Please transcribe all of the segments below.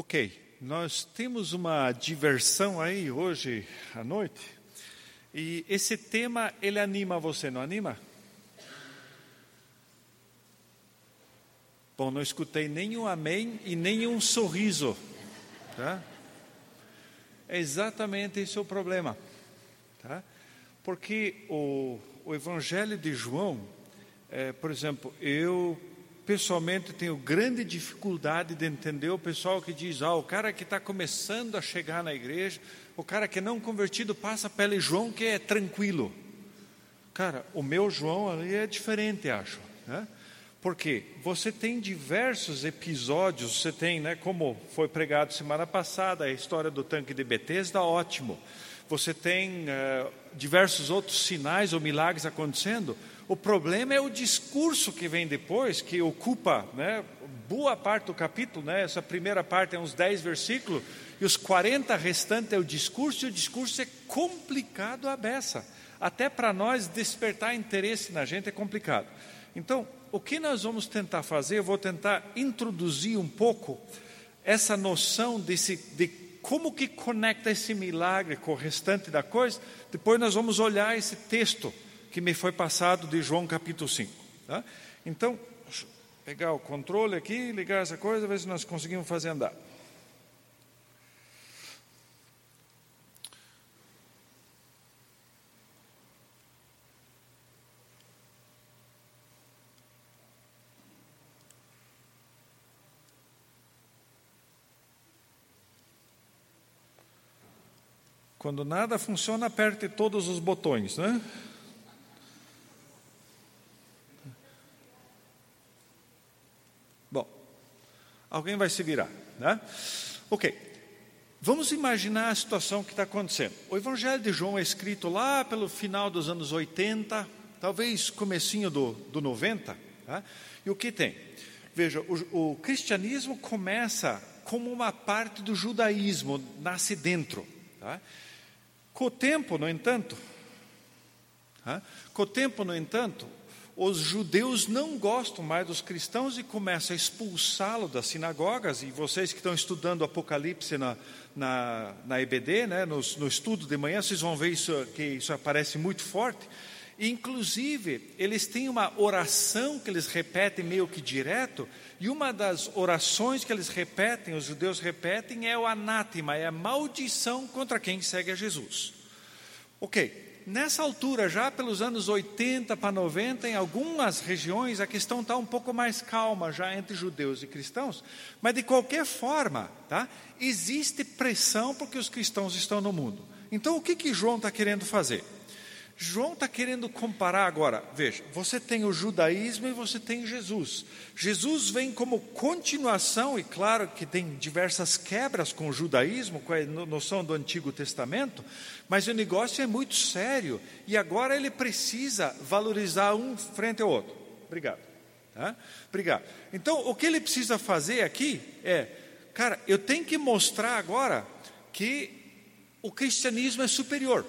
Ok, nós temos uma diversão aí hoje à noite e esse tema ele anima você, não anima? Bom, não escutei nenhum amém e nenhum sorriso, tá? É exatamente esse o problema, tá? Porque o, o Evangelho de João, é, por exemplo, eu pessoalmente tenho grande dificuldade de entender o pessoal que diz: ah, o cara que está começando a chegar na igreja, o cara que é não convertido passa pele João que é tranquilo. Cara, o meu João ali é diferente, acho. Né? Porque você tem diversos episódios, você tem, né, como foi pregado semana passada, a história do tanque de Betesda, ótimo. Você tem uh, diversos outros sinais ou milagres acontecendo, o problema é o discurso que vem depois, que ocupa né, boa parte do capítulo, né, essa primeira parte é uns 10 versículos, e os 40 restantes é o discurso, e o discurso é complicado a beça. Até para nós despertar interesse na gente é complicado. Então, o que nós vamos tentar fazer? Eu vou tentar introduzir um pouco essa noção desse, de como que conecta esse milagre com o restante da coisa. Depois nós vamos olhar esse texto que me foi passado de João capítulo 5. Tá? Então, pegar o controle aqui, ligar essa coisa, ver se nós conseguimos fazer andar. Quando nada funciona, aperte todos os botões, né? Alguém vai se virar, né? Ok. Vamos imaginar a situação que está acontecendo. O Evangelho de João é escrito lá pelo final dos anos 80, talvez comecinho do, do 90. Tá? E o que tem? Veja, o, o cristianismo começa como uma parte do judaísmo, nasce dentro. Tá? Com o tempo, no entanto, tá? com o tempo, no entanto, os judeus não gostam mais dos cristãos e começam a expulsá-lo das sinagogas. E vocês que estão estudando Apocalipse na, na, na EBD, né, no, no, estudo de manhã, vocês vão ver isso, que isso aparece muito forte. Inclusive, eles têm uma oração que eles repetem meio que direto, e uma das orações que eles repetem, os judeus repetem, é o anátema, é a maldição contra quem segue a Jesus. Ok, nessa altura, já pelos anos 80 para 90, em algumas regiões a questão está um pouco mais calma já entre judeus e cristãos, mas de qualquer forma, tá? existe pressão porque os cristãos estão no mundo. Então o que, que João está querendo fazer? João está querendo comparar agora. Veja, você tem o judaísmo e você tem Jesus. Jesus vem como continuação, e claro que tem diversas quebras com o judaísmo, com a noção do Antigo Testamento, mas o negócio é muito sério e agora ele precisa valorizar um frente ao outro. Obrigado. Tá? Obrigado. Então, o que ele precisa fazer aqui é, cara, eu tenho que mostrar agora que o cristianismo é superior.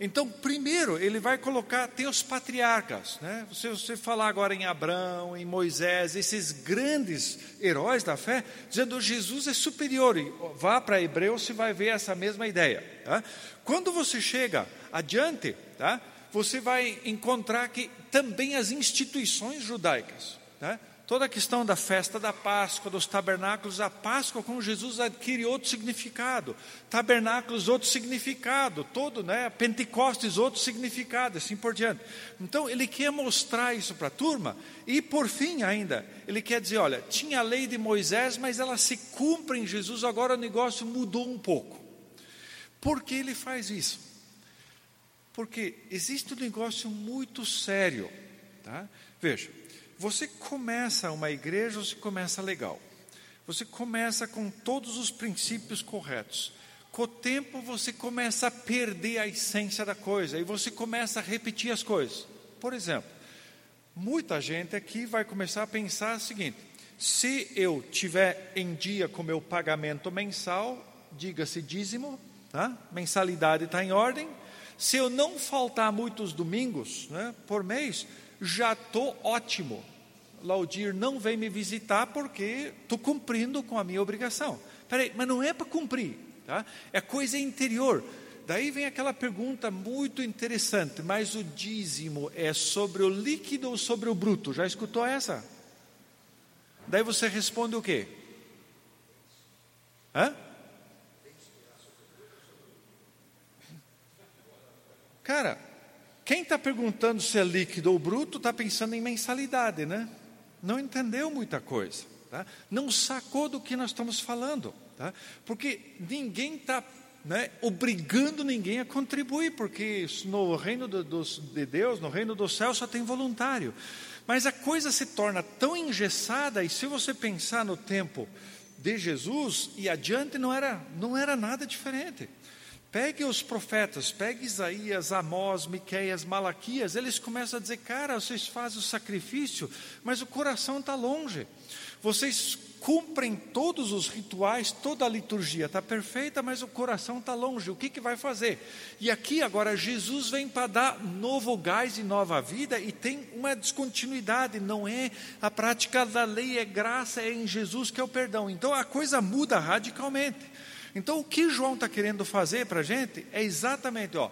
Então, primeiro, ele vai colocar, tem os patriarcas, né? Se você falar agora em Abraão, em Moisés, esses grandes heróis da fé, dizendo Jesus é superior, e vá para Hebreus, você vai ver essa mesma ideia. Tá? Quando você chega adiante, tá? você vai encontrar que também as instituições judaicas, tá? Toda a questão da festa da Páscoa, dos tabernáculos, a Páscoa com Jesus adquire outro significado, tabernáculos outro significado, todo, né, Pentecostes outro significado, assim por diante. Então ele quer mostrar isso para a turma e por fim ainda, ele quer dizer, olha, tinha a lei de Moisés, mas ela se cumpre em Jesus, agora o negócio mudou um pouco. Por que ele faz isso? Porque existe um negócio muito sério, tá? Veja, você começa uma igreja, você começa legal. Você começa com todos os princípios corretos. Com o tempo você começa a perder a essência da coisa e você começa a repetir as coisas. Por exemplo, muita gente aqui vai começar a pensar o seguinte: se eu tiver em dia com meu pagamento mensal, diga-se dízimo, tá? mensalidade está em ordem. Se eu não faltar muitos domingos né, por mês, já estou ótimo. Laudir não vem me visitar porque estou cumprindo com a minha obrigação. Peraí, mas não é para cumprir, tá? é coisa interior. Daí vem aquela pergunta muito interessante, mas o dízimo é sobre o líquido ou sobre o bruto? Já escutou essa? Daí você responde o quê? Hã? Cara, quem está perguntando se é líquido ou bruto está pensando em mensalidade, né? Não entendeu muita coisa, tá? não sacou do que nós estamos falando, tá? porque ninguém está né, obrigando ninguém a contribuir, porque no reino do, dos, de Deus, no reino do céu, só tem voluntário. Mas a coisa se torna tão engessada, e se você pensar no tempo de Jesus e adiante, não era, não era nada diferente. Pegue os profetas, pegue Isaías, Amós, Miqueias, Malaquias, eles começam a dizer, cara, vocês fazem o sacrifício, mas o coração está longe. Vocês cumprem todos os rituais, toda a liturgia está perfeita, mas o coração está longe. O que, que vai fazer? E aqui agora Jesus vem para dar novo gás e nova vida e tem uma descontinuidade. Não é a prática da lei, é graça, é em Jesus que é o perdão. Então a coisa muda radicalmente. Então o que João está querendo fazer para a gente é exatamente, ó,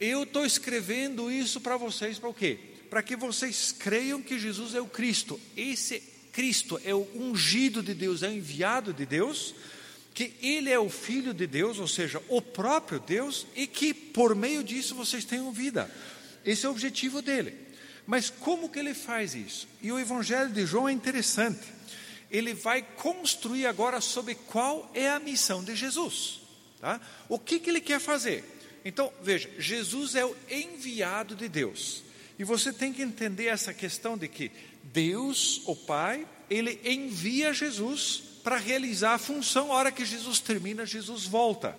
eu estou escrevendo isso para vocês para o quê? Para que vocês creiam que Jesus é o Cristo. Esse Cristo é o ungido de Deus, é o enviado de Deus, que Ele é o Filho de Deus, ou seja, o próprio Deus, e que por meio disso vocês tenham vida. Esse é o objetivo dele. Mas como que ele faz isso? E o Evangelho de João é interessante. Ele vai construir agora sobre qual é a missão de Jesus. Tá? O que, que ele quer fazer? Então, veja, Jesus é o enviado de Deus. E você tem que entender essa questão de que Deus, o Pai, ele envia Jesus para realizar a função. A hora que Jesus termina, Jesus volta.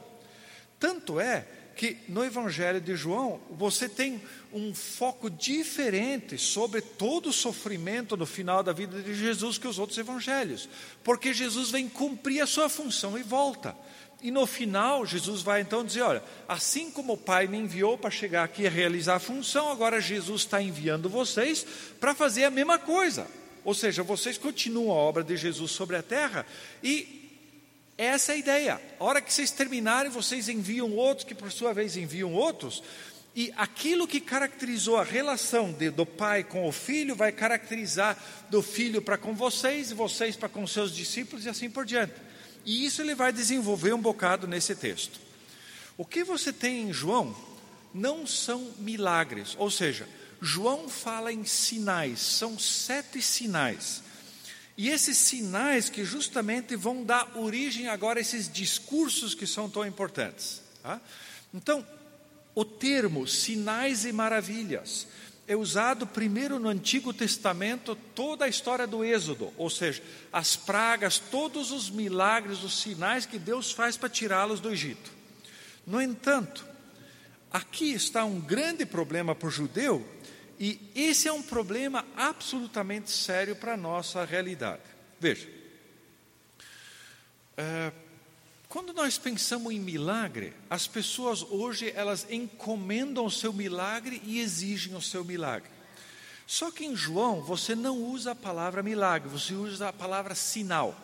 Tanto é que no Evangelho de João você tem um foco diferente sobre todo o sofrimento no final da vida de Jesus que os outros evangelhos, porque Jesus vem cumprir a sua função e volta. E no final, Jesus vai então dizer: Olha, assim como o Pai me enviou para chegar aqui e realizar a função, agora Jesus está enviando vocês para fazer a mesma coisa. Ou seja, vocês continuam a obra de Jesus sobre a terra e essa é a ideia. A hora que vocês terminarem, vocês enviam outros, que por sua vez enviam outros, e aquilo que caracterizou a relação de, do pai com o filho vai caracterizar do filho para com vocês e vocês para com seus discípulos e assim por diante. E isso ele vai desenvolver um bocado nesse texto. O que você tem em João não são milagres, ou seja, João fala em sinais, são sete sinais. E esses sinais que justamente vão dar origem agora a esses discursos que são tão importantes. Tá? Então, o termo sinais e maravilhas é usado primeiro no Antigo Testamento, toda a história do Êxodo, ou seja, as pragas, todos os milagres, os sinais que Deus faz para tirá-los do Egito. No entanto, aqui está um grande problema para o judeu, e esse é um problema absolutamente sério para a nossa realidade. Veja, é, quando nós pensamos em milagre, as pessoas hoje elas encomendam o seu milagre e exigem o seu milagre. Só que em João você não usa a palavra milagre, você usa a palavra sinal.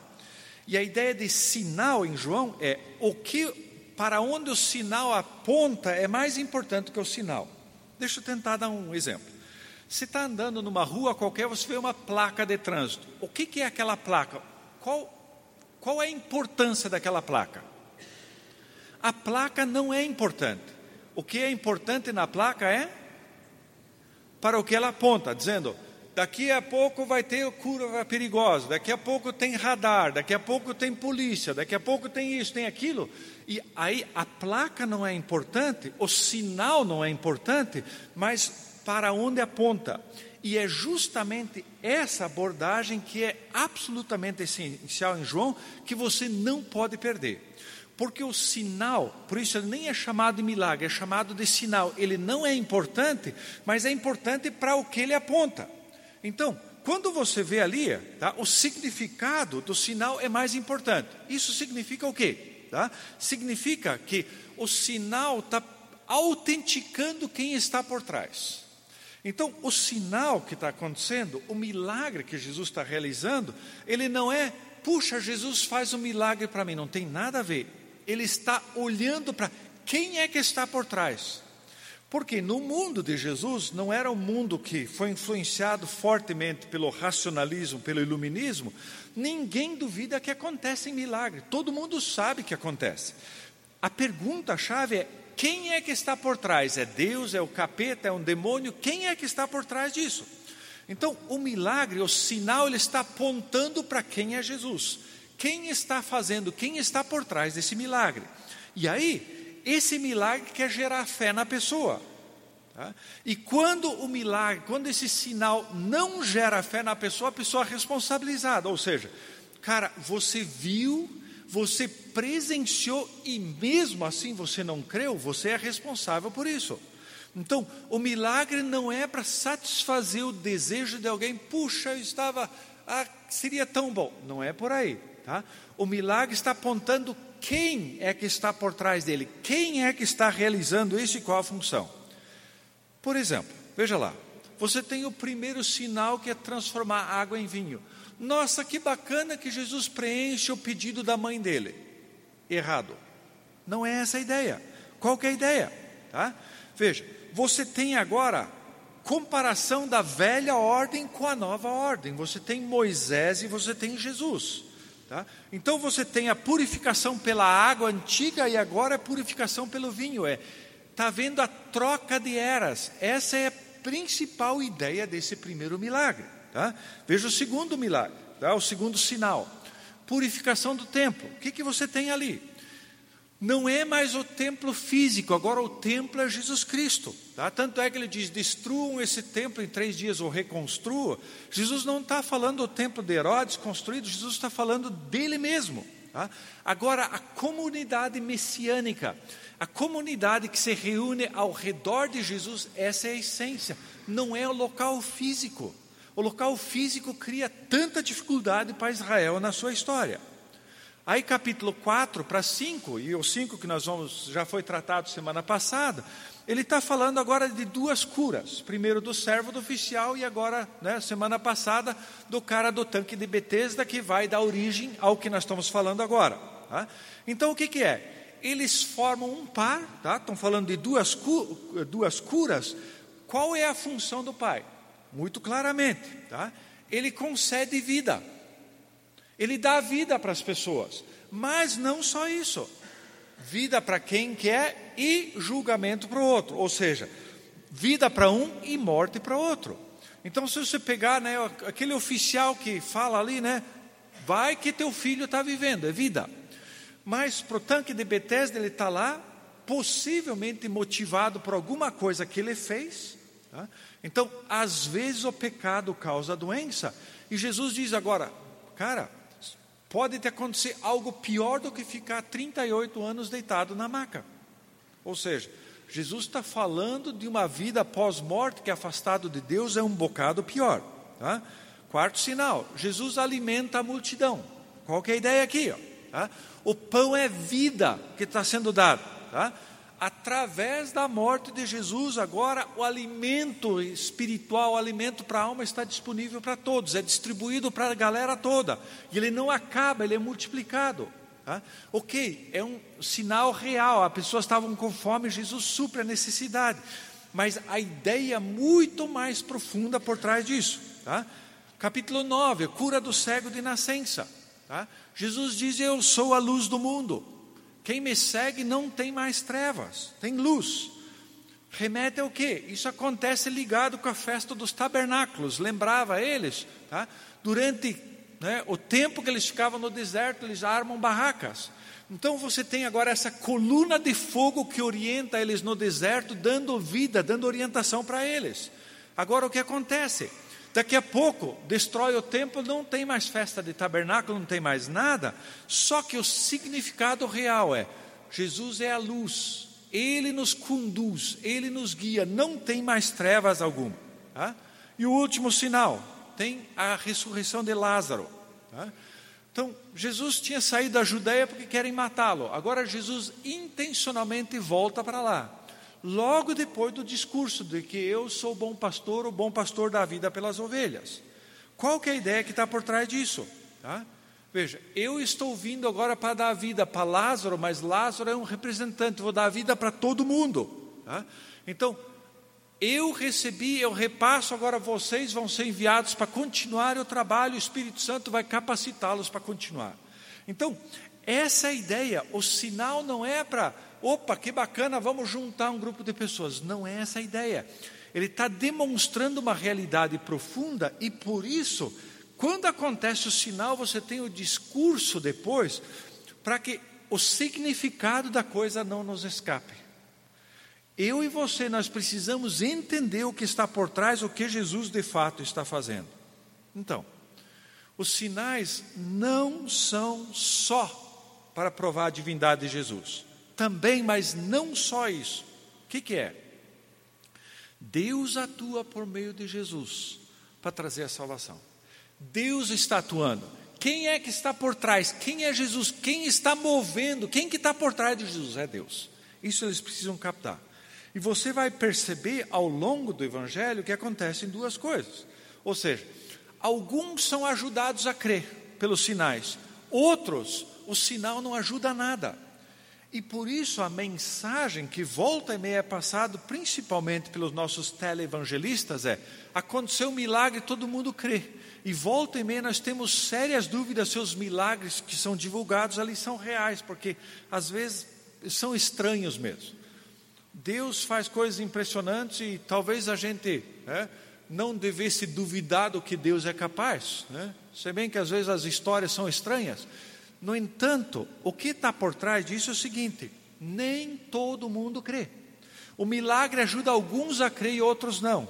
E a ideia de sinal em João é o que para onde o sinal aponta é mais importante que o sinal. Deixa eu tentar dar um exemplo. Você está andando numa rua qualquer, você vê uma placa de trânsito. O que, que é aquela placa? Qual qual é a importância daquela placa? A placa não é importante. O que é importante na placa é para o que ela aponta, dizendo: daqui a pouco vai ter curva perigosa, daqui a pouco tem radar, daqui a pouco tem polícia, daqui a pouco tem isso, tem aquilo. E aí a placa não é importante, o sinal não é importante, mas para onde aponta. E é justamente essa abordagem que é absolutamente essencial em João, que você não pode perder. Porque o sinal, por isso ele nem é chamado de milagre, é chamado de sinal. Ele não é importante, mas é importante para o que ele aponta. Então, quando você vê ali, tá, o significado do sinal é mais importante. Isso significa o quê? Tá? Significa que o sinal está autenticando quem está por trás. Então, o sinal que está acontecendo, o milagre que Jesus está realizando, ele não é puxa, Jesus faz um milagre para mim. Não tem nada a ver. Ele está olhando para quem é que está por trás. Porque no mundo de Jesus não era um mundo que foi influenciado fortemente pelo racionalismo, pelo iluminismo. Ninguém duvida que acontecem milagres. Todo mundo sabe que acontece. A pergunta-chave é: quem é que está por trás? É Deus? É o capeta? É um demônio? Quem é que está por trás disso? Então, o milagre, o sinal, ele está apontando para quem é Jesus. Quem está fazendo, quem está por trás desse milagre. E aí, esse milagre quer gerar fé na pessoa. Tá? E quando o milagre, quando esse sinal não gera fé na pessoa, a pessoa é responsabilizada. Ou seja, cara, você viu, você presenciou e mesmo assim você não creu, você é responsável por isso. Então, o milagre não é para satisfazer o desejo de alguém, puxa, eu estava, ah, seria tão bom. Não é por aí, tá? O milagre está apontando quem é que está por trás dele, quem é que está realizando isso e qual a função. Por exemplo, veja lá, você tem o primeiro sinal que é transformar água em vinho. Nossa, que bacana que Jesus preenche o pedido da mãe dele. Errado. Não é essa a ideia. Qual que é a ideia? Tá? Veja, você tem agora comparação da velha ordem com a nova ordem. Você tem Moisés e você tem Jesus. Tá? Então você tem a purificação pela água antiga e agora a purificação pelo vinho. É está vendo a troca de eras. Essa é a principal ideia desse primeiro milagre. Tá? Veja o segundo milagre, tá? o segundo sinal. Purificação do templo. O que, que você tem ali? não é mais o templo físico, agora o templo é Jesus Cristo. Tá? Tanto é que ele diz: destruam esse templo em três dias ou reconstruam. Jesus não está falando do templo de Herodes construído, Jesus está falando dele mesmo. Tá? Agora, a comunidade messiânica, a comunidade que se reúne ao redor de Jesus, essa é a essência, não é o local físico. O local físico cria tanta dificuldade para Israel na sua história. Aí capítulo 4 para 5, e o 5 que nós vamos, já foi tratado semana passada, ele está falando agora de duas curas. Primeiro do servo do oficial e agora, né, semana passada, do cara do tanque de Betesda que vai dar origem ao que nós estamos falando agora. Tá? Então o que, que é? Eles formam um par, tá? estão falando de duas, cu duas curas. Qual é a função do pai? Muito claramente, tá? ele concede vida. Ele dá vida para as pessoas, mas não só isso. Vida para quem quer e julgamento para o outro, ou seja, vida para um e morte para outro. Então, se você pegar né, aquele oficial que fala ali, né, vai que teu filho está vivendo, é vida. Mas para o tanque de Bethesda, ele está lá, possivelmente motivado por alguma coisa que ele fez. Tá? Então, às vezes o pecado causa doença. E Jesus diz agora, cara, pode te acontecer algo pior do que ficar 38 anos deitado na maca. Ou seja, Jesus está falando de uma vida pós-morte que afastado de Deus é um bocado pior. Tá? Quarto sinal, Jesus alimenta a multidão. Qual que é a ideia aqui? Ó, tá? O pão é vida que está sendo dado. Tá? Através da morte de Jesus, agora o alimento espiritual, o alimento para a alma está disponível para todos, é distribuído para a galera toda, e ele não acaba, ele é multiplicado. Tá? Ok, é um sinal real, as pessoas estavam com fome, Jesus supre a necessidade, mas a ideia muito mais profunda por trás disso. Tá? Capítulo 9, cura do cego de nascença. Tá? Jesus diz: Eu sou a luz do mundo. Quem me segue não tem mais trevas, tem luz. Remete ao quê? Isso acontece ligado com a festa dos tabernáculos. Lembrava eles, tá? durante né, o tempo que eles ficavam no deserto, eles armam barracas. Então você tem agora essa coluna de fogo que orienta eles no deserto, dando vida, dando orientação para eles. Agora o que acontece? Daqui a pouco destrói o templo, não tem mais festa de tabernáculo, não tem mais nada. Só que o significado real é: Jesus é a luz, Ele nos conduz, Ele nos guia, não tem mais trevas alguma. Tá? E o último sinal, tem a ressurreição de Lázaro. Tá? Então, Jesus tinha saído da Judéia porque querem matá-lo. Agora, Jesus intencionalmente volta para lá logo depois do discurso de que eu sou bom pastor, o bom pastor da vida pelas ovelhas. Qual que é a ideia que está por trás disso? Tá? Veja, eu estou vindo agora para dar vida para Lázaro, mas Lázaro é um representante, vou dar vida para todo mundo. Tá? Então, eu recebi, eu repasso, agora vocês vão ser enviados para continuar o trabalho, o Espírito Santo vai capacitá-los para continuar. Então, essa é a ideia, o sinal não é para, opa, que bacana, vamos juntar um grupo de pessoas. Não é essa a ideia. Ele está demonstrando uma realidade profunda e por isso quando acontece o sinal, você tem o discurso depois, para que o significado da coisa não nos escape. Eu e você, nós precisamos entender o que está por trás, o que Jesus de fato está fazendo. Então, os sinais não são só para provar a divindade de Jesus. Também, mas não só isso. O que, que é? Deus atua por meio de Jesus para trazer a salvação. Deus está atuando. Quem é que está por trás? Quem é Jesus? Quem está movendo? Quem que está por trás de Jesus? É Deus. Isso eles precisam captar. E você vai perceber ao longo do Evangelho que acontecem duas coisas. Ou seja, alguns são ajudados a crer pelos sinais, outros, o sinal não ajuda nada. E por isso a mensagem que volta e meia é passado principalmente pelos nossos televangelistas é: aconteceu um milagre, todo mundo crê. E volta e meia nós temos sérias dúvidas se os milagres que são divulgados ali são reais, porque às vezes são estranhos mesmo. Deus faz coisas impressionantes e talvez a gente né, não devesse duvidar do que Deus é capaz. Né? Se bem que às vezes as histórias são estranhas. No entanto, o que está por trás disso é o seguinte: nem todo mundo crê. O milagre ajuda alguns a crer e outros não.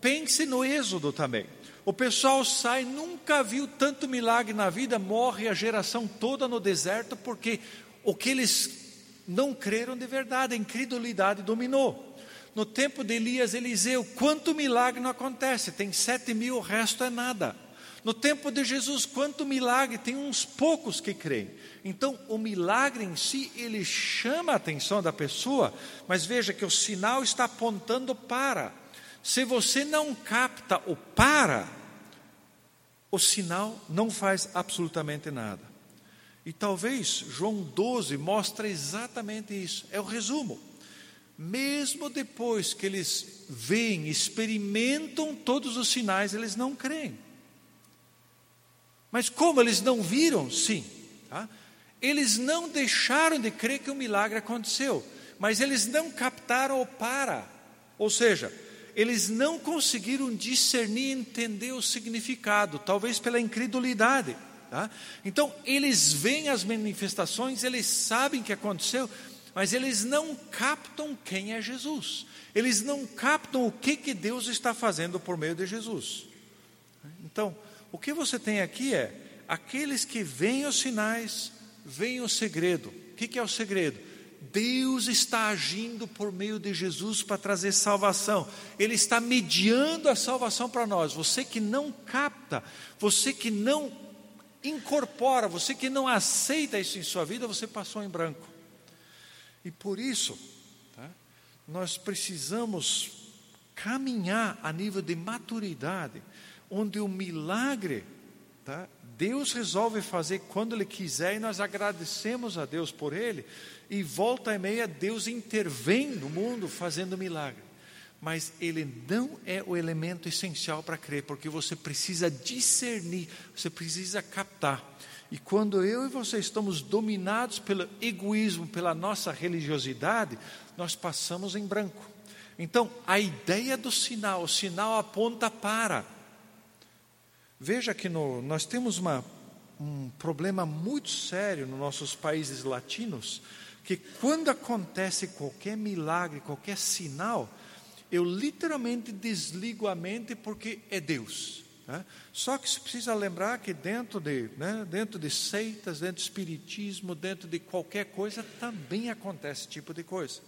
Pense no Êxodo também. O pessoal sai, nunca viu tanto milagre na vida, morre a geração toda no deserto, porque o que eles não creram de verdade, a incredulidade dominou. No tempo de Elias, Eliseu, quanto milagre não acontece? Tem sete mil, o resto é nada. No tempo de Jesus, quanto milagre? Tem uns poucos que creem. Então, o milagre em si, ele chama a atenção da pessoa, mas veja que o sinal está apontando para. Se você não capta o para, o sinal não faz absolutamente nada. E talvez João 12 mostre exatamente isso. É o resumo. Mesmo depois que eles veem, experimentam todos os sinais, eles não creem. Mas como eles não viram? Sim. Tá? Eles não deixaram de crer que o milagre aconteceu, mas eles não captaram o para. Ou seja, eles não conseguiram discernir e entender o significado, talvez pela incredulidade. Tá? Então, eles veem as manifestações, eles sabem que aconteceu, mas eles não captam quem é Jesus. Eles não captam o que, que Deus está fazendo por meio de Jesus. Então, o que você tem aqui é aqueles que veem os sinais, veem o segredo. O que, é o segredo? Deus está agindo por meio de Jesus para trazer salvação. Ele está mediando a salvação para nós. Você que não capta, você que não incorpora, você que não aceita isso em sua vida, você passou em branco. E por isso, tá, nós precisamos caminhar a nível de maturidade, onde o milagre, tá, Deus resolve fazer quando Ele quiser e nós agradecemos a Deus por Ele, e volta e meia Deus intervém no mundo fazendo milagre. Mas ele não é o elemento essencial para crer, porque você precisa discernir, você precisa captar. E quando eu e você estamos dominados pelo egoísmo, pela nossa religiosidade, nós passamos em branco. Então, a ideia do sinal, o sinal aponta para. Veja que no, nós temos uma, um problema muito sério nos nossos países latinos, que quando acontece qualquer milagre, qualquer sinal, eu literalmente desligo a mente porque é Deus. Né? Só que se precisa lembrar que dentro de, né, dentro de seitas, dentro de espiritismo, dentro de qualquer coisa, também acontece esse tipo de coisa.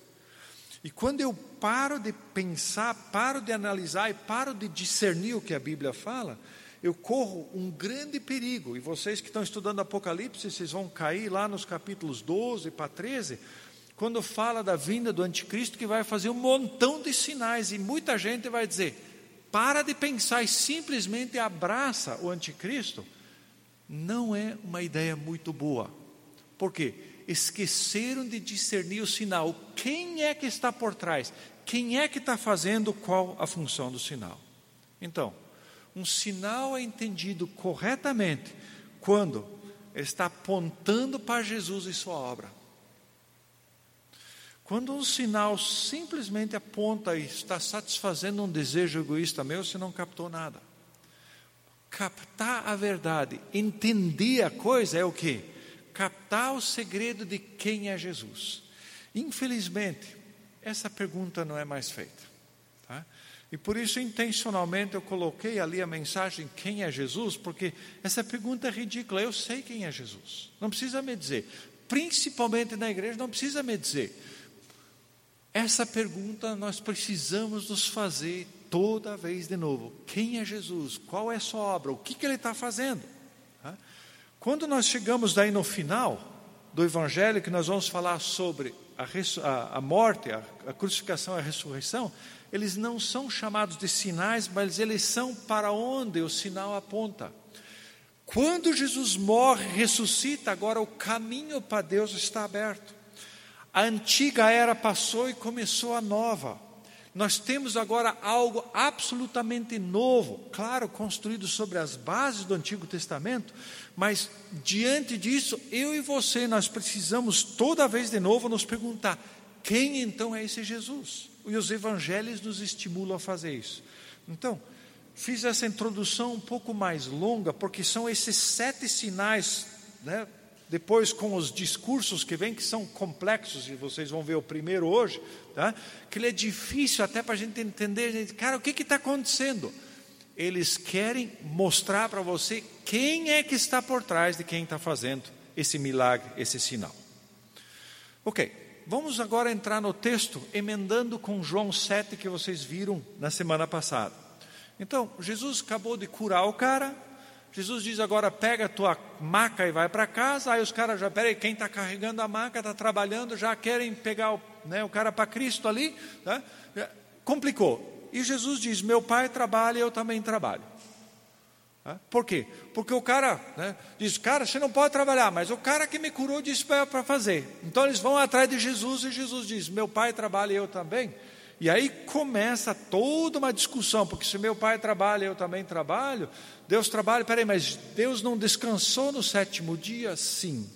E quando eu paro de pensar, paro de analisar e paro de discernir o que a Bíblia fala, eu corro um grande perigo. E vocês que estão estudando Apocalipse, vocês vão cair lá nos capítulos 12 para 13, quando fala da vinda do anticristo que vai fazer um montão de sinais e muita gente vai dizer: "Para de pensar e simplesmente abraça o anticristo". não é uma ideia muito boa. Por quê? Esqueceram de discernir o sinal. Quem é que está por trás? Quem é que está fazendo qual a função do sinal? Então, um sinal é entendido corretamente quando está apontando para Jesus e sua obra. Quando um sinal simplesmente aponta e está satisfazendo um desejo egoísta meu, você não captou nada. Captar a verdade, entender a coisa é o que? Captar o segredo de quem é Jesus. Infelizmente, essa pergunta não é mais feita. E por isso, intencionalmente, eu coloquei ali a mensagem: quem é Jesus? Porque essa pergunta é ridícula. Eu sei quem é Jesus. Não precisa me dizer. Principalmente na igreja, não precisa me dizer. Essa pergunta nós precisamos nos fazer toda vez de novo. Quem é Jesus? Qual é a sua obra? O que, que ele está fazendo? Quando nós chegamos daí no final do Evangelho, que nós vamos falar sobre a, a, morte, a, a crucificação a ressurreição, eles não são chamados de sinais, mas eles são para onde o sinal aponta. Quando Jesus morre, ressuscita, agora o caminho para Deus está aberto. A antiga era passou e começou a nova. Nós temos agora algo absolutamente novo, claro, construído sobre as bases do Antigo Testamento, mas diante disso, eu e você, nós precisamos toda vez de novo nos perguntar: quem então é esse Jesus? E os evangelhos nos estimulam a fazer isso. Então, fiz essa introdução um pouco mais longa, porque são esses sete sinais, né? depois com os discursos que vêm, que são complexos, e vocês vão ver o primeiro hoje, tá? que ele é difícil até para a gente entender, cara, o que está acontecendo? Eles querem mostrar para você quem é que está por trás de quem está fazendo esse milagre, esse sinal. Ok, vamos agora entrar no texto, emendando com João 7, que vocês viram na semana passada. Então, Jesus acabou de curar o cara, Jesus diz agora: pega a tua maca e vai para casa. Aí os caras já, peraí, quem está carregando a maca, está trabalhando, já querem pegar o, né, o cara para Cristo ali. Tá? Complicou. E Jesus diz: meu pai trabalha, eu também trabalho. Por quê? Porque o cara né, diz: cara, você não pode trabalhar, mas o cara que me curou disse para fazer. Então eles vão atrás de Jesus e Jesus diz: meu pai trabalha, eu também. E aí começa toda uma discussão, porque se meu pai trabalha, eu também trabalho. Deus trabalha, peraí, mas Deus não descansou no sétimo dia? Sim.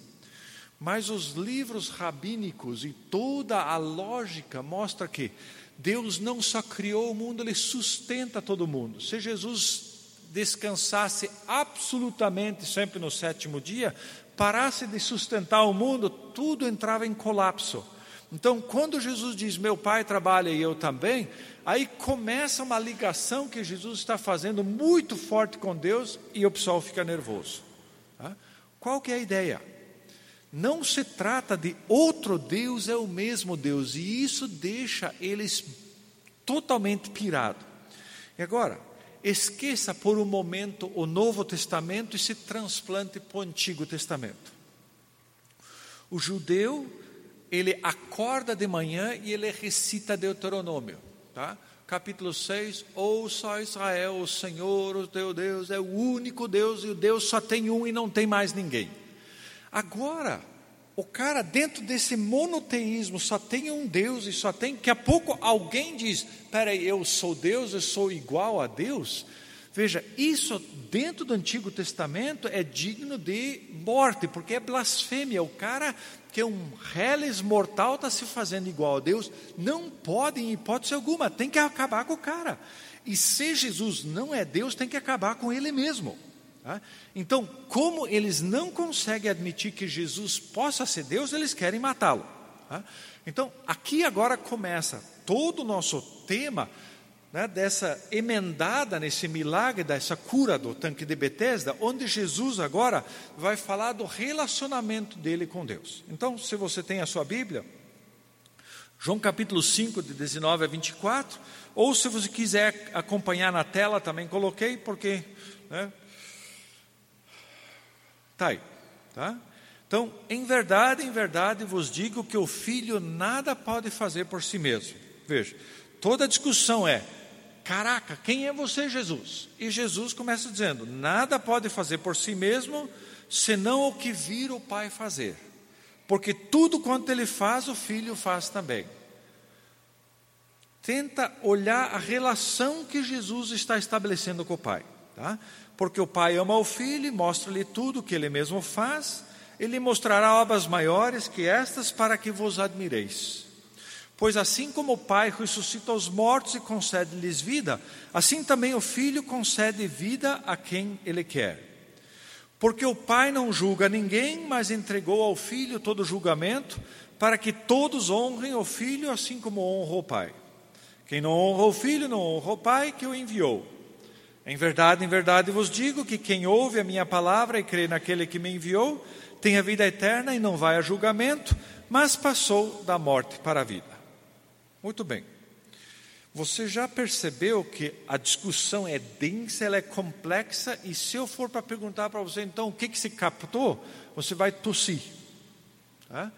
Mas os livros rabínicos e toda a lógica mostra que Deus não só criou o mundo, ele sustenta todo mundo. Se Jesus descansasse absolutamente sempre no sétimo dia, parasse de sustentar o mundo, tudo entrava em colapso. Então, quando Jesus diz, meu pai trabalha e eu também, aí começa uma ligação que Jesus está fazendo muito forte com Deus e o pessoal fica nervoso. Qual que é a ideia? Não se trata de outro Deus, é o mesmo Deus, e isso deixa eles totalmente pirados. E agora, esqueça por um momento o Novo Testamento e se transplante para o Antigo Testamento. O judeu ele acorda de manhã e ele recita Deuteronômio, tá? Capítulo 6, ouça Israel, o Senhor, o teu Deus, é o único Deus e o Deus só tem um e não tem mais ninguém. Agora, o cara dentro desse monoteísmo só tem um Deus e só tem, daqui a pouco alguém diz, peraí, eu sou Deus, eu sou igual a Deus. Veja, isso dentro do Antigo Testamento é digno de morte, porque é blasfêmia. O cara que é um reles mortal está se fazendo igual a Deus, não pode, em hipótese alguma, tem que acabar com o cara. E se Jesus não é Deus, tem que acabar com ele mesmo. Então, como eles não conseguem admitir que Jesus possa ser Deus, eles querem matá-lo. Tá? Então, aqui agora começa todo o nosso tema né, dessa emendada nesse milagre, dessa cura do tanque de Betesda, onde Jesus agora vai falar do relacionamento dele com Deus. Então, se você tem a sua Bíblia, João capítulo 5, de 19 a 24, ou se você quiser acompanhar na tela, também coloquei, porque. Né, tá aí, tá? Então, em verdade, em verdade vos digo que o filho nada pode fazer por si mesmo. Veja, toda discussão é: Caraca, quem é você, Jesus? E Jesus começa dizendo: Nada pode fazer por si mesmo, senão o que vir o Pai fazer. Porque tudo quanto ele faz, o filho faz também. Tenta olhar a relação que Jesus está estabelecendo com o Pai. Tá? Porque o Pai ama o Filho mostra-lhe tudo o que ele mesmo faz, ele mostrará obras maiores que estas para que vos admireis. Pois assim como o Pai ressuscita os mortos e concede-lhes vida, assim também o Filho concede vida a quem ele quer. Porque o Pai não julga ninguém, mas entregou ao Filho todo julgamento, para que todos honrem o Filho assim como honra o Pai. Quem não honra o Filho, não honra o Pai que o enviou. Em verdade, em verdade vos digo que quem ouve a minha palavra e crê naquele que me enviou, tem a vida eterna e não vai a julgamento, mas passou da morte para a vida. Muito bem. Você já percebeu que a discussão é densa, ela é complexa, e se eu for para perguntar para você, então, o que, que se captou, você vai tossir. Tá?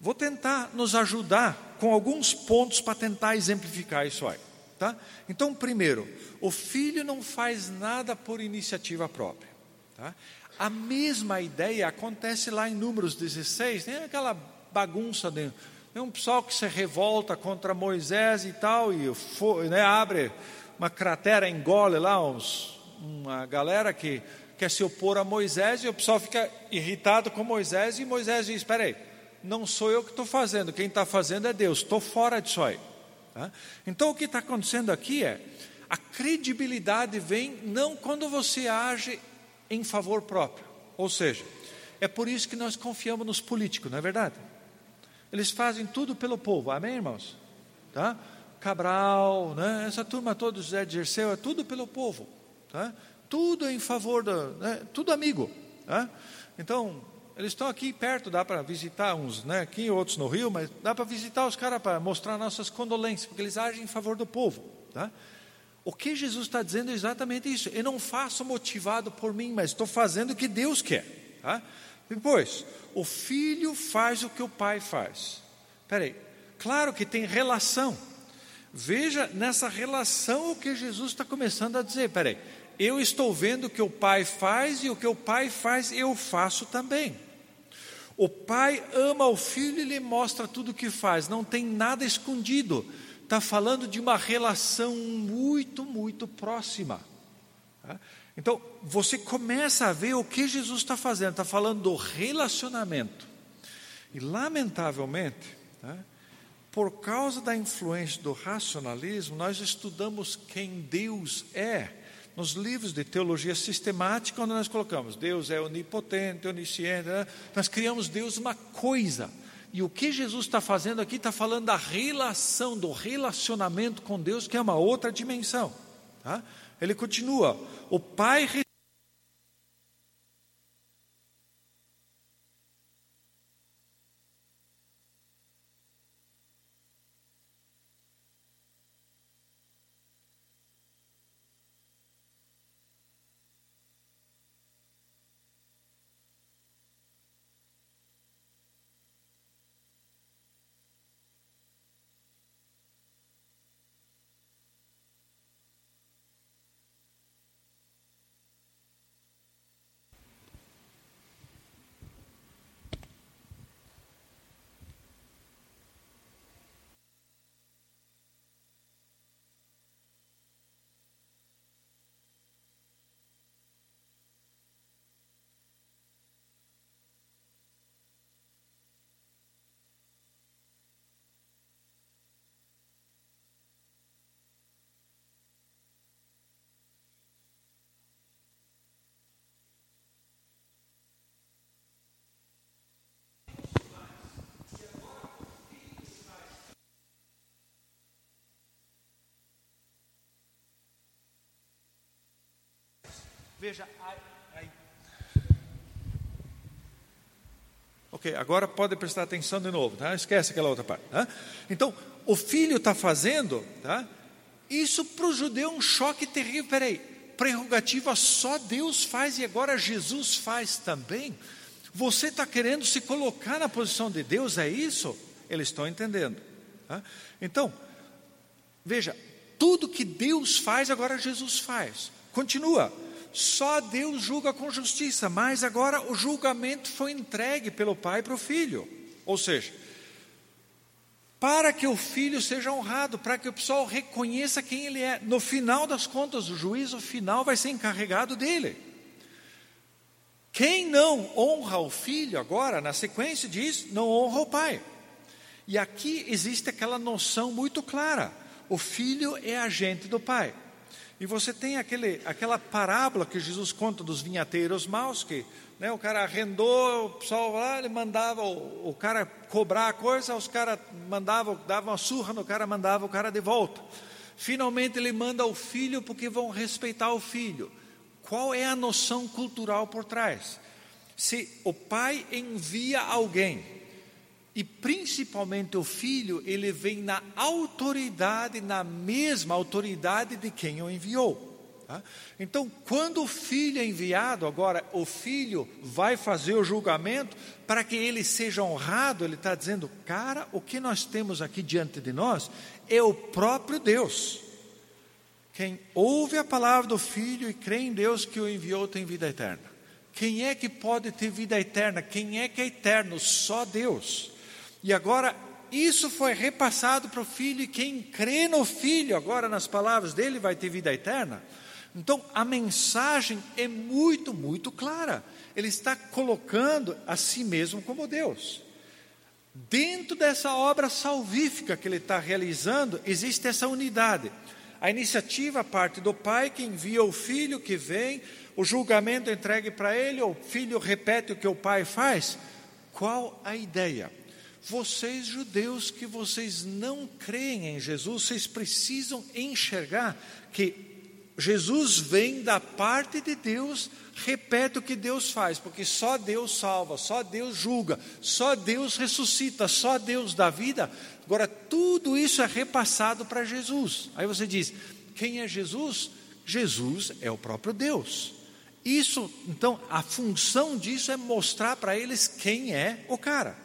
Vou tentar nos ajudar com alguns pontos para tentar exemplificar isso aí. Tá? Então, primeiro, o filho não faz nada por iniciativa própria. Tá? A mesma ideia acontece lá em Números 16, tem aquela bagunça, de, um pessoal que se revolta contra Moisés e tal, e né, abre uma cratera, engole lá uns, uma galera que quer se opor a Moisés, e o pessoal fica irritado com Moisés, e Moisés diz: Espera aí, não sou eu que estou fazendo, quem está fazendo é Deus, estou fora disso aí. Tá? Então o que está acontecendo aqui é a credibilidade vem não quando você age em favor próprio, ou seja, é por isso que nós confiamos nos políticos, não é verdade? Eles fazem tudo pelo povo, amém, irmãos? Tá? Cabral, né? essa turma toda, José de Dirceu, é tudo pelo povo, tá? tudo em favor, da, né? tudo amigo. Tá? Então, eles estão aqui perto, dá para visitar uns, né, aqui outros no Rio, mas dá para visitar os caras para mostrar nossas condolências, porque eles agem em favor do povo. Tá? O que Jesus está dizendo é exatamente isso. Eu não faço motivado por mim, mas estou fazendo o que Deus quer. Tá? Depois, o filho faz o que o pai faz. Espera aí, claro que tem relação. Veja nessa relação o que Jesus está começando a dizer. Espera aí, eu estou vendo o que o pai faz e o que o pai faz eu faço também. O pai ama o filho e lhe mostra tudo o que faz, não tem nada escondido. Está falando de uma relação muito, muito próxima. Tá? Então, você começa a ver o que Jesus está fazendo, está falando do relacionamento. E, lamentavelmente, tá? por causa da influência do racionalismo, nós estudamos quem Deus é nos livros de teologia sistemática, quando nós colocamos Deus é onipotente, onisciente, né? nós criamos Deus uma coisa. E o que Jesus está fazendo aqui está falando da relação, do relacionamento com Deus, que é uma outra dimensão. Tá? Ele continua: o Pai Veja, aí. Ok, agora pode prestar atenção de novo, tá? Esquece aquela outra parte. Tá? Então, o filho está fazendo, tá? Isso para o judeu é um choque terrível. Peraí, prerrogativa só Deus faz e agora Jesus faz também. Você está querendo se colocar na posição de Deus, é isso? Eles estão entendendo. Tá? Então, veja, Tudo que Deus faz, agora Jesus faz. Continua. Só Deus julga com justiça, mas agora o julgamento foi entregue pelo Pai para o Filho. Ou seja, para que o filho seja honrado, para que o pessoal reconheça quem ele é. No final das contas, o juízo final vai ser encarregado dele. Quem não honra o filho agora, na sequência diz, não honra o pai. E aqui existe aquela noção muito clara: o filho é agente do pai. E você tem aquele, aquela parábola que Jesus conta dos vinhateiros maus, que né, o cara arrendou, o pessoal lá, ele mandava o, o cara cobrar a coisa, os caras mandavam, davam uma surra no cara, mandava o cara de volta. Finalmente ele manda o filho porque vão respeitar o filho. Qual é a noção cultural por trás? Se o pai envia alguém, e principalmente o filho, ele vem na autoridade, na mesma autoridade de quem o enviou. Tá? Então, quando o filho é enviado, agora o filho vai fazer o julgamento para que ele seja honrado, ele está dizendo, cara, o que nós temos aqui diante de nós é o próprio Deus. Quem ouve a palavra do filho e crê em Deus que o enviou tem vida eterna. Quem é que pode ter vida eterna? Quem é que é eterno? Só Deus. E agora isso foi repassado para o filho, e quem crê no filho, agora nas palavras dele, vai ter vida eterna. Então a mensagem é muito, muito clara. Ele está colocando a si mesmo como Deus. Dentro dessa obra salvífica que ele está realizando, existe essa unidade. A iniciativa parte do pai que envia o filho que vem, o julgamento entregue para ele, o filho repete o que o pai faz. Qual a ideia? Vocês, judeus, que vocês não creem em Jesus, vocês precisam enxergar que Jesus vem da parte de Deus, repete o que Deus faz, porque só Deus salva, só Deus julga, só Deus ressuscita, só Deus dá vida. Agora, tudo isso é repassado para Jesus. Aí você diz: quem é Jesus? Jesus é o próprio Deus. Isso, então, a função disso é mostrar para eles quem é o cara.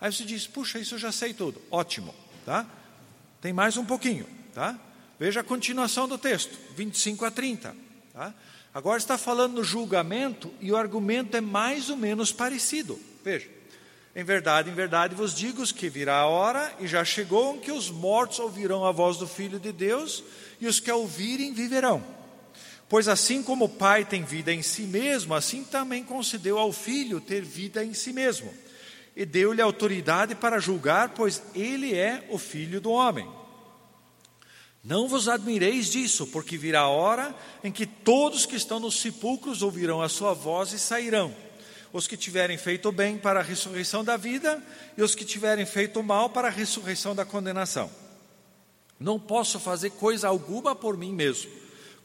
Aí você diz: puxa, isso eu já sei tudo. Ótimo, tá? Tem mais um pouquinho, tá? Veja a continuação do texto, 25 a 30. Tá? Agora está falando no julgamento e o argumento é mais ou menos parecido. Veja. Em verdade, em verdade vos digo que virá a hora e já chegou em que os mortos ouvirão a voz do Filho de Deus e os que a ouvirem viverão. Pois assim como o Pai tem vida em si mesmo, assim também concedeu ao Filho ter vida em si mesmo. E deu-lhe autoridade para julgar, pois ele é o Filho do homem. Não vos admireis disso, porque virá a hora em que todos que estão nos sepulcros ouvirão a sua voz e sairão. Os que tiverem feito bem para a ressurreição da vida, e os que tiverem feito mal para a ressurreição da condenação. Não posso fazer coisa alguma por mim mesmo.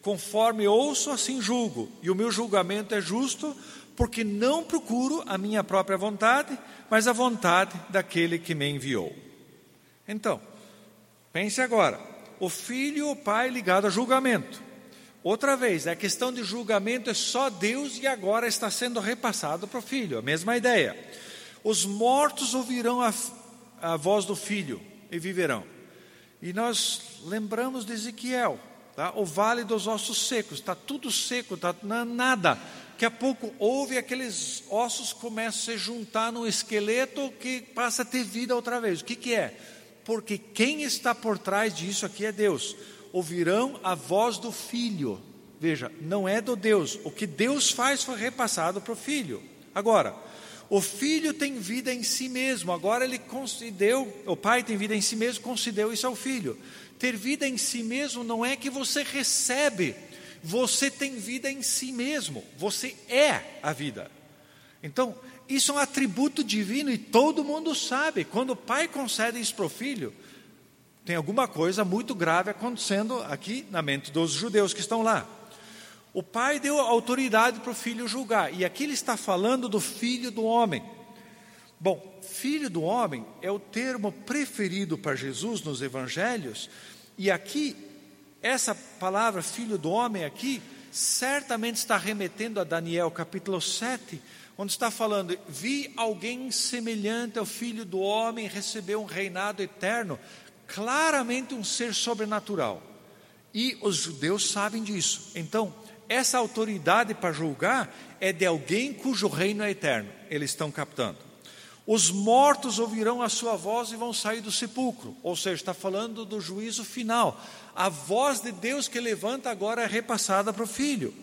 Conforme ouço, assim julgo, e o meu julgamento é justo, porque não procuro a minha própria vontade, mas a vontade daquele que me enviou. Então, pense agora o filho e o pai ligado a julgamento. Outra vez, a questão de julgamento é só Deus e agora está sendo repassado para o filho, a mesma ideia. Os mortos ouvirão a, a voz do filho e viverão. E nós lembramos de Ezequiel, tá? o vale dos ossos secos, está tudo seco, está nada. Daqui a pouco ouve aqueles ossos começam a se juntar num esqueleto que passa a ter vida outra vez. O que, que é? porque quem está por trás disso aqui é Deus. Ouvirão a voz do Filho. Veja, não é do Deus. O que Deus faz foi repassado para o Filho. Agora, o Filho tem vida em si mesmo. Agora ele concedeu, o Pai tem vida em si mesmo, concedeu isso ao Filho. Ter vida em si mesmo não é que você recebe, você tem vida em si mesmo. Você é a vida. Então, isso é um atributo divino e todo mundo sabe. Quando o pai concede isso para o filho, tem alguma coisa muito grave acontecendo aqui na mente dos judeus que estão lá. O pai deu autoridade para o filho julgar, e aqui ele está falando do filho do homem. Bom, filho do homem é o termo preferido para Jesus nos evangelhos, e aqui, essa palavra filho do homem aqui, certamente está remetendo a Daniel capítulo 7, onde está falando: vi alguém semelhante ao filho do homem receber um reinado eterno. claramente um ser sobrenatural. E os judeus sabem disso. Então, essa autoridade para julgar é de alguém cujo reino é eterno. Eles estão captando. Os mortos ouvirão a sua voz e vão sair do sepulcro. Ou seja, está falando do juízo final. A voz de Deus que levanta agora é repassada para o filho.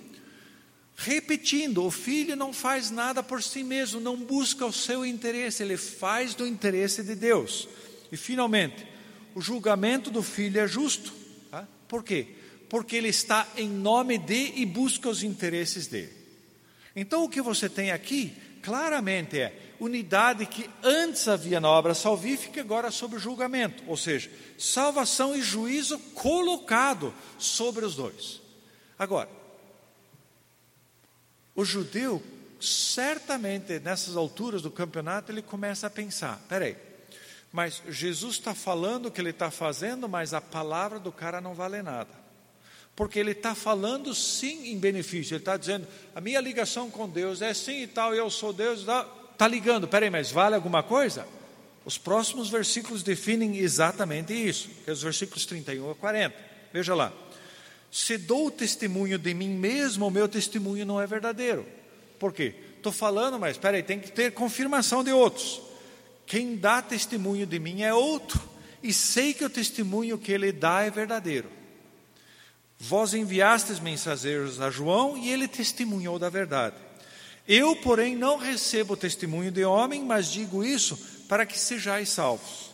Repetindo, o filho não faz nada por si mesmo, não busca o seu interesse, ele faz do interesse de Deus. E finalmente, o julgamento do filho é justo. Tá? Por quê? Porque ele está em nome de e busca os interesses dele. Então, o que você tem aqui, claramente é unidade que antes havia na obra salvífica, agora sob julgamento, ou seja, salvação e juízo colocado sobre os dois. Agora, o judeu, certamente nessas alturas do campeonato, ele começa a pensar: peraí, mas Jesus está falando o que ele está fazendo, mas a palavra do cara não vale nada. Porque ele está falando sim em benefício, ele está dizendo: a minha ligação com Deus é sim e tal, eu sou Deus, está ligando, peraí, mas vale alguma coisa? Os próximos versículos definem exatamente isso, que é os versículos 31 a 40. Veja lá se dou testemunho de mim mesmo, o meu testemunho não é verdadeiro. Por quê? Estou falando, mas espera aí, tem que ter confirmação de outros. Quem dá testemunho de mim é outro, e sei que o testemunho que ele dá é verdadeiro. Vós enviastes mensageiros a João e ele testemunhou da verdade. Eu, porém, não recebo testemunho de homem, mas digo isso para que sejais salvos.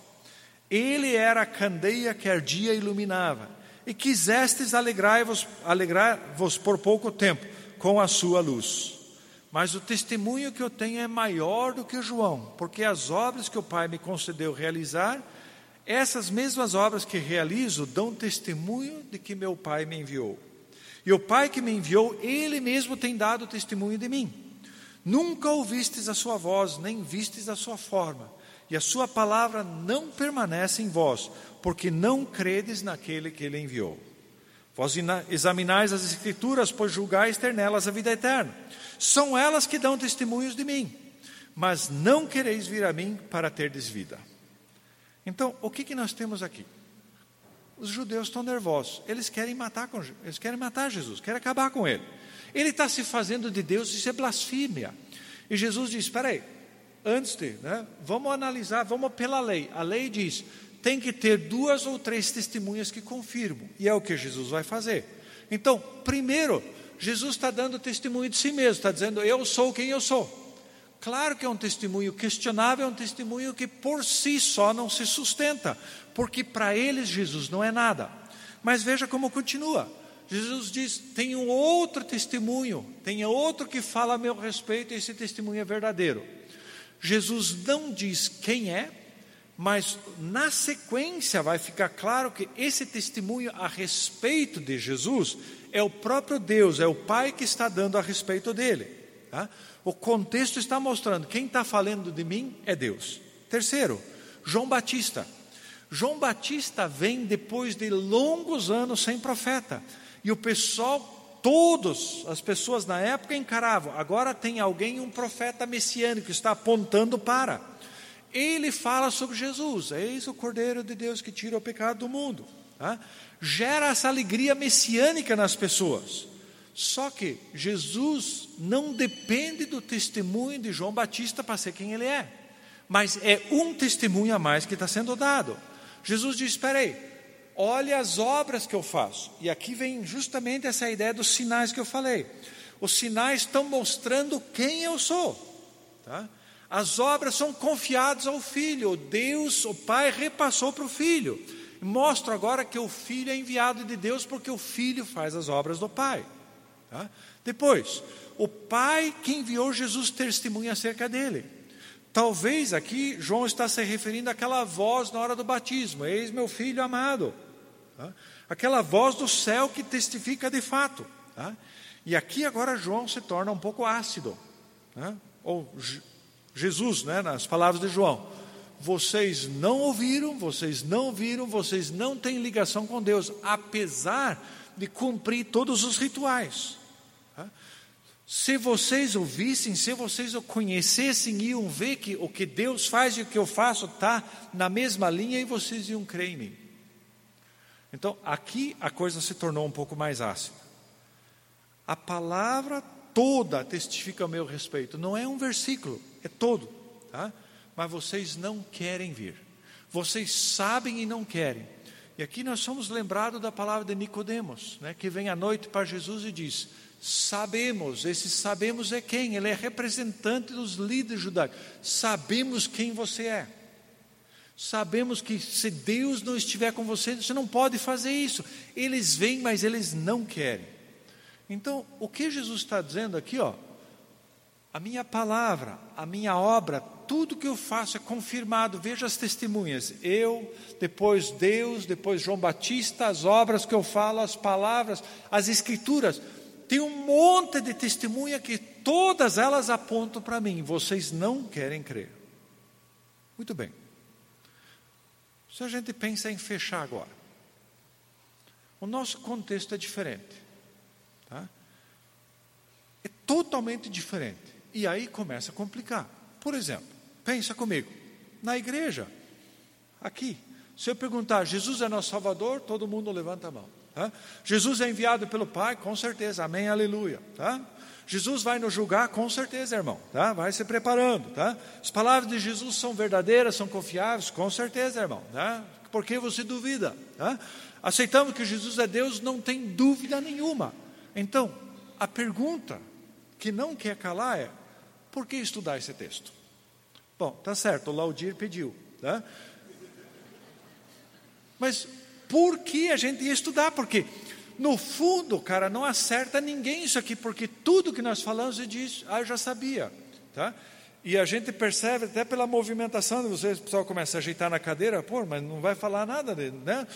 Ele era a candeia que ardia e iluminava e quisestes alegrar-vos alegrar por pouco tempo com a sua luz. Mas o testemunho que eu tenho é maior do que João, porque as obras que o Pai me concedeu realizar, essas mesmas obras que realizo dão testemunho de que meu Pai me enviou. E o Pai que me enviou, ele mesmo tem dado testemunho de mim. Nunca ouvistes a sua voz, nem vistes a sua forma, e a sua palavra não permanece em vós, porque não credes naquele que ele enviou. Vós examinais as Escrituras, pois julgais ter nelas a vida eterna. São elas que dão testemunhos de mim, mas não quereis vir a mim para terdes vida. Então, o que, que nós temos aqui? Os judeus estão nervosos, eles querem matar, eles querem matar Jesus, querem acabar com ele. Ele está se fazendo de Deus, isso é blasfêmia. E Jesus diz: espera aí, antes de, né, vamos analisar, vamos pela lei. A lei diz: tem que ter duas ou três testemunhas que confirmam, e é o que Jesus vai fazer. Então, primeiro, Jesus está dando testemunho de si mesmo, está dizendo: Eu sou quem eu sou. Claro que é um testemunho questionável, é um testemunho que por si só não se sustenta, porque para eles Jesus não é nada. Mas veja como continua. Jesus diz: um outro testemunho, tem outro que fala a meu respeito, e esse testemunho é verdadeiro. Jesus não diz quem é, mas na sequência vai ficar claro que esse testemunho a respeito de Jesus é o próprio Deus, é o Pai que está dando a respeito dele. Tá? O contexto está mostrando: quem está falando de mim é Deus. Terceiro, João Batista. João Batista vem depois de longos anos sem profeta. E o pessoal, todos, as pessoas na época encaravam: agora tem alguém, um profeta messiânico, está apontando para ele fala sobre Jesus, eis o Cordeiro de Deus que tira o pecado do mundo. Tá? Gera essa alegria messiânica nas pessoas. Só que Jesus não depende do testemunho de João Batista para ser quem ele é, mas é um testemunho a mais que está sendo dado. Jesus diz: Espera aí, olhe as obras que eu faço. E aqui vem justamente essa ideia dos sinais que eu falei. Os sinais estão mostrando quem eu sou. Tá? As obras são confiadas ao filho. Deus, o Pai, repassou para o filho. Mostro agora que o filho é enviado de Deus porque o filho faz as obras do Pai. Tá? Depois, o Pai que enviou Jesus testemunha acerca dele. Talvez aqui João está se referindo àquela voz na hora do batismo: Eis meu filho amado. Tá? Aquela voz do céu que testifica de fato. Tá? E aqui agora João se torna um pouco ácido. Tá? Ou Jesus, né, nas palavras de João. Vocês não ouviram, vocês não viram, vocês não têm ligação com Deus, apesar de cumprir todos os rituais. Tá? Se vocês ouvissem, se vocês o conhecessem, iam ver que o que Deus faz e o que eu faço está na mesma linha e vocês iam crer em mim. Então, aqui a coisa se tornou um pouco mais ácida. A palavra toda testifica a meu respeito. Não é um versículo, é todo. Tá? Mas vocês não querem vir. Vocês sabem e não querem. E aqui nós somos lembrados da palavra de Nicodemos, né, que vem à noite para Jesus e diz: Sabemos, esse sabemos é quem? Ele é representante dos líderes judaicos. Sabemos quem você é. Sabemos que se Deus não estiver com você, você não pode fazer isso. Eles vêm, mas eles não querem. Então, o que Jesus está dizendo aqui, ó, a minha palavra, a minha obra, tudo que eu faço é confirmado. Veja as testemunhas. Eu, depois Deus, depois João Batista, as obras que eu falo, as palavras, as escrituras. Tem um monte de testemunha que todas elas apontam para mim. Vocês não querem crer. Muito bem. Se a gente pensa em fechar agora, o nosso contexto é diferente. Tá? É totalmente diferente. E aí começa a complicar. Por exemplo, pensa comigo, na igreja, aqui, se eu perguntar, Jesus é nosso Salvador, todo mundo levanta a mão. Tá? Jesus é enviado pelo Pai, com certeza, amém, aleluia. Tá? Jesus vai nos julgar, com certeza, irmão. Tá? Vai se preparando. Tá? As palavras de Jesus são verdadeiras, são confiáveis, com certeza, irmão. Tá? Por que você duvida? Tá? Aceitamos que Jesus é Deus, não tem dúvida nenhuma. Então, a pergunta que não quer calar é: por que estudar esse texto? Bom, tá certo, o Laudir pediu, tá? Mas por que a gente ia estudar? Porque no fundo, cara, não acerta ninguém isso aqui, porque tudo que nós falamos e diz, ah, eu já sabia, tá? E a gente percebe até pela movimentação de vocês, o pessoal começa a ajeitar na cadeira, pô, mas não vai falar nada dele, né?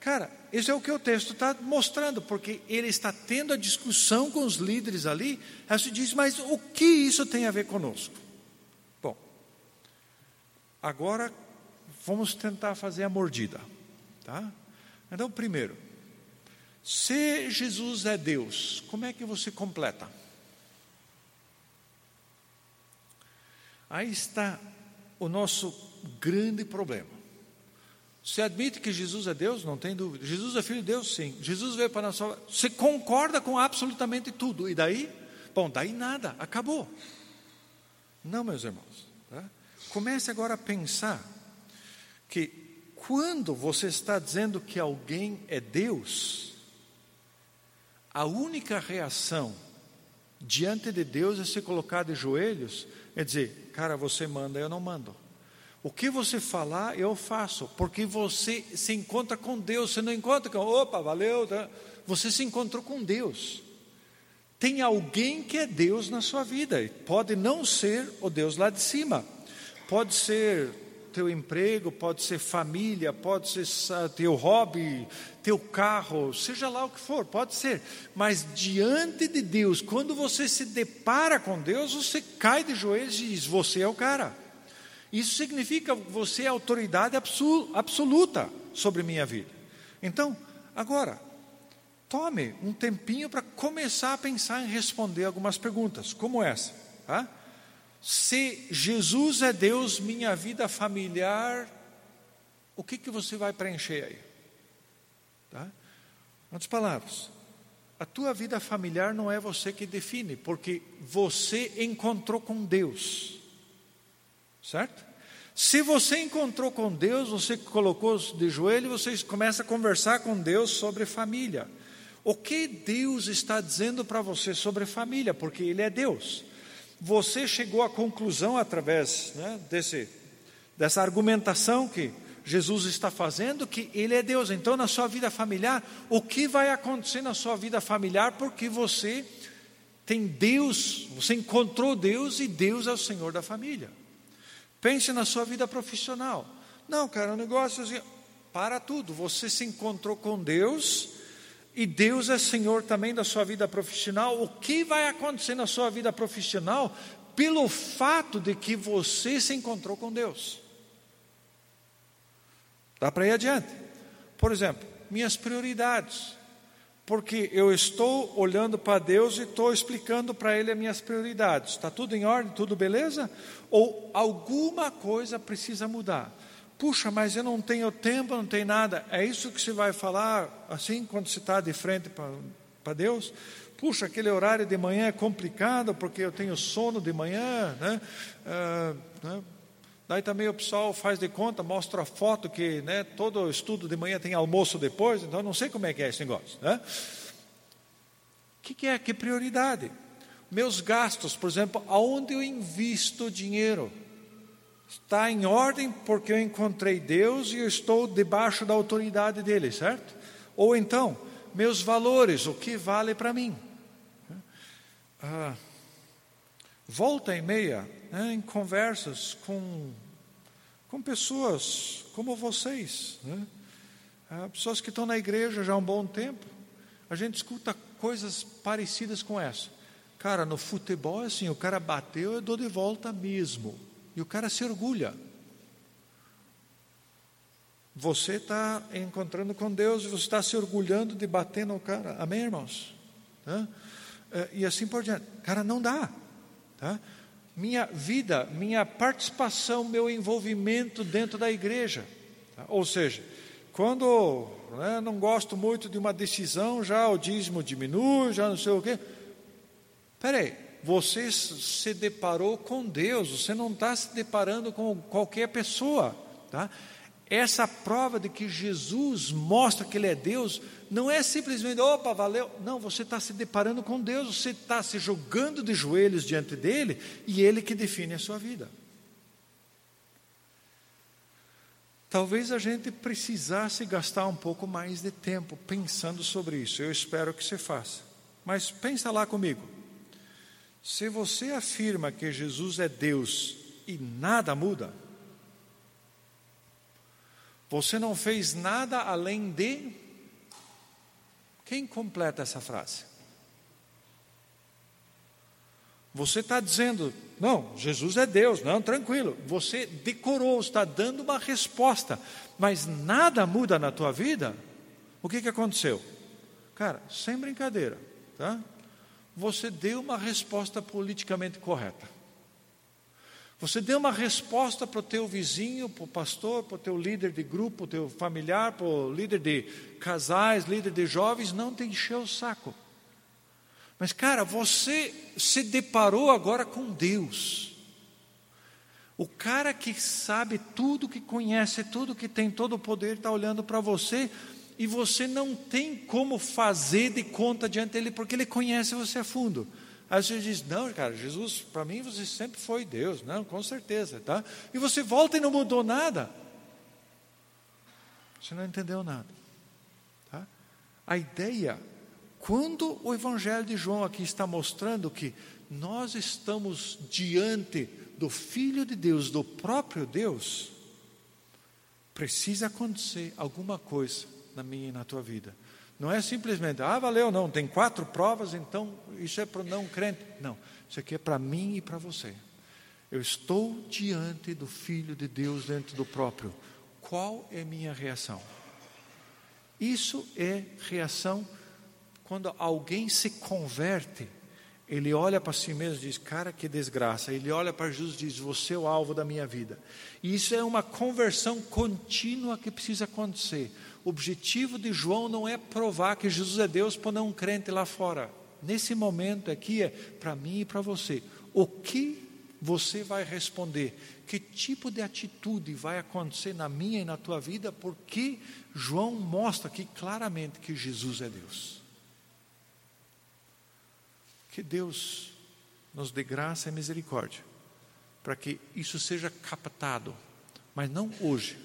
Cara, isso é o que o texto está mostrando, porque ele está tendo a discussão com os líderes ali. Aí se diz, mas o que isso tem a ver conosco? Bom, agora vamos tentar fazer a mordida, tá? Então, primeiro, se Jesus é Deus, como é que você completa? Aí está o nosso grande problema. Você admite que Jesus é Deus? Não tem dúvida. Jesus é filho de Deus? Sim. Jesus veio para nós. Você concorda com absolutamente tudo. E daí? Bom, daí nada, acabou. Não, meus irmãos. Tá? Comece agora a pensar que quando você está dizendo que alguém é Deus, a única reação diante de Deus é se colocar de joelhos, é dizer, cara, você manda, eu não mando. O que você falar, eu faço, porque você se encontra com Deus, você não encontra com, opa, valeu, tá? você se encontrou com Deus. Tem alguém que é Deus na sua vida, pode não ser o Deus lá de cima, pode ser teu emprego, pode ser família, pode ser teu hobby, teu carro, seja lá o que for, pode ser, mas diante de Deus, quando você se depara com Deus, você cai de joelhos e diz: Você é o cara. Isso significa você é autoridade absoluta sobre minha vida. Então, agora, tome um tempinho para começar a pensar em responder algumas perguntas, como essa. Tá? Se Jesus é Deus, minha vida familiar, o que, que você vai preencher aí? Tá? Em outras palavras, a tua vida familiar não é você que define, porque você encontrou com Deus. Certo? Se você encontrou com Deus, você colocou de joelho, você começa a conversar com Deus sobre família. O que Deus está dizendo para você sobre família? Porque Ele é Deus. Você chegou à conclusão através né, desse, dessa argumentação que Jesus está fazendo que Ele é Deus. Então, na sua vida familiar, o que vai acontecer na sua vida familiar? Porque você tem Deus, você encontrou Deus e Deus é o Senhor da família. Pense na sua vida profissional. Não, cara, o negócio assim, para tudo. Você se encontrou com Deus e Deus é Senhor também da sua vida profissional. O que vai acontecer na sua vida profissional pelo fato de que você se encontrou com Deus? Dá para ir adiante. Por exemplo, minhas prioridades porque eu estou olhando para Deus e estou explicando para Ele as minhas prioridades. Está tudo em ordem, tudo beleza? Ou alguma coisa precisa mudar? Puxa, mas eu não tenho tempo, não tenho nada. É isso que você vai falar assim quando você está de frente para Deus? Puxa, aquele horário de manhã é complicado porque eu tenho sono de manhã, né? Ah, né? Daí também o pessoal faz de conta, mostra a foto que né, todo estudo de manhã tem almoço depois, então não sei como é que é esse negócio. Né? O que, que é? Que prioridade? Meus gastos, por exemplo, aonde eu invisto dinheiro? Está em ordem porque eu encontrei Deus e eu estou debaixo da autoridade dele, certo? Ou então, meus valores, o que vale para mim? Ah, volta e meia, né, em conversas com, com pessoas como vocês, né, ah, pessoas que estão na igreja já há um bom tempo, a gente escuta coisas parecidas com essa. Cara, no futebol é assim, o cara bateu, eu dou de volta mesmo. E o cara se orgulha. Você está encontrando com Deus e você está se orgulhando de bater no cara. Amém, irmãos? Tá? E assim por diante. Cara, não dá. Tá? Minha vida, minha participação, meu envolvimento dentro da igreja. Tá? Ou seja, quando né, não gosto muito de uma decisão, já o dízimo diminui, já não sei o quê. Peraí, você se deparou com Deus, você não está se deparando com qualquer pessoa, tá? Essa prova de que Jesus mostra que Ele é Deus, não é simplesmente, opa, valeu. Não, você está se deparando com Deus, você está se jogando de joelhos diante dele e Ele que define a sua vida. Talvez a gente precisasse gastar um pouco mais de tempo pensando sobre isso. Eu espero que você faça. Mas pensa lá comigo. Se você afirma que Jesus é Deus e nada muda, você não fez nada além de. Quem completa essa frase? Você está dizendo, não, Jesus é Deus, não, tranquilo. Você decorou, está dando uma resposta, mas nada muda na tua vida. O que, que aconteceu? Cara, sem brincadeira, tá? Você deu uma resposta politicamente correta. Você deu uma resposta para o teu vizinho, para o pastor, para o teu líder de grupo, para o teu familiar, para o líder de casais, líder de jovens, não te encheu o saco. Mas, cara, você se deparou agora com Deus. O cara que sabe tudo, que conhece tudo, que tem todo o poder, está olhando para você e você não tem como fazer de conta diante dele, porque ele conhece você a fundo. Aí você diz: Não, cara, Jesus, para mim você sempre foi Deus. Não, com certeza, tá? E você volta e não mudou nada. Você não entendeu nada. Tá? A ideia quando o Evangelho de João aqui está mostrando que nós estamos diante do Filho de Deus, do próprio Deus, precisa acontecer alguma coisa na minha e na tua vida. Não é simplesmente, ah, valeu, não, tem quatro provas, então isso é para não crente. Não, isso aqui é para mim e para você. Eu estou diante do Filho de Deus dentro do próprio. Qual é minha reação? Isso é reação quando alguém se converte, ele olha para si mesmo e diz: Cara, que desgraça. Ele olha para Jesus e diz: Você é o alvo da minha vida. E isso é uma conversão contínua que precisa acontecer. Objetivo de João não é provar que Jesus é Deus para um crente lá fora. Nesse momento aqui é para mim e para você. O que você vai responder? Que tipo de atitude vai acontecer na minha e na tua vida? Porque João mostra aqui claramente que Jesus é Deus. Que Deus nos dê graça e misericórdia para que isso seja captado, mas não hoje,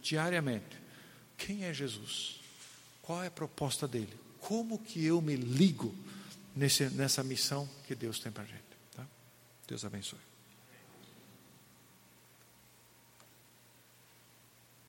diariamente. Quem é Jesus? Qual é a proposta dele? Como que eu me ligo nesse, nessa missão que Deus tem para a gente? Tá? Deus abençoe.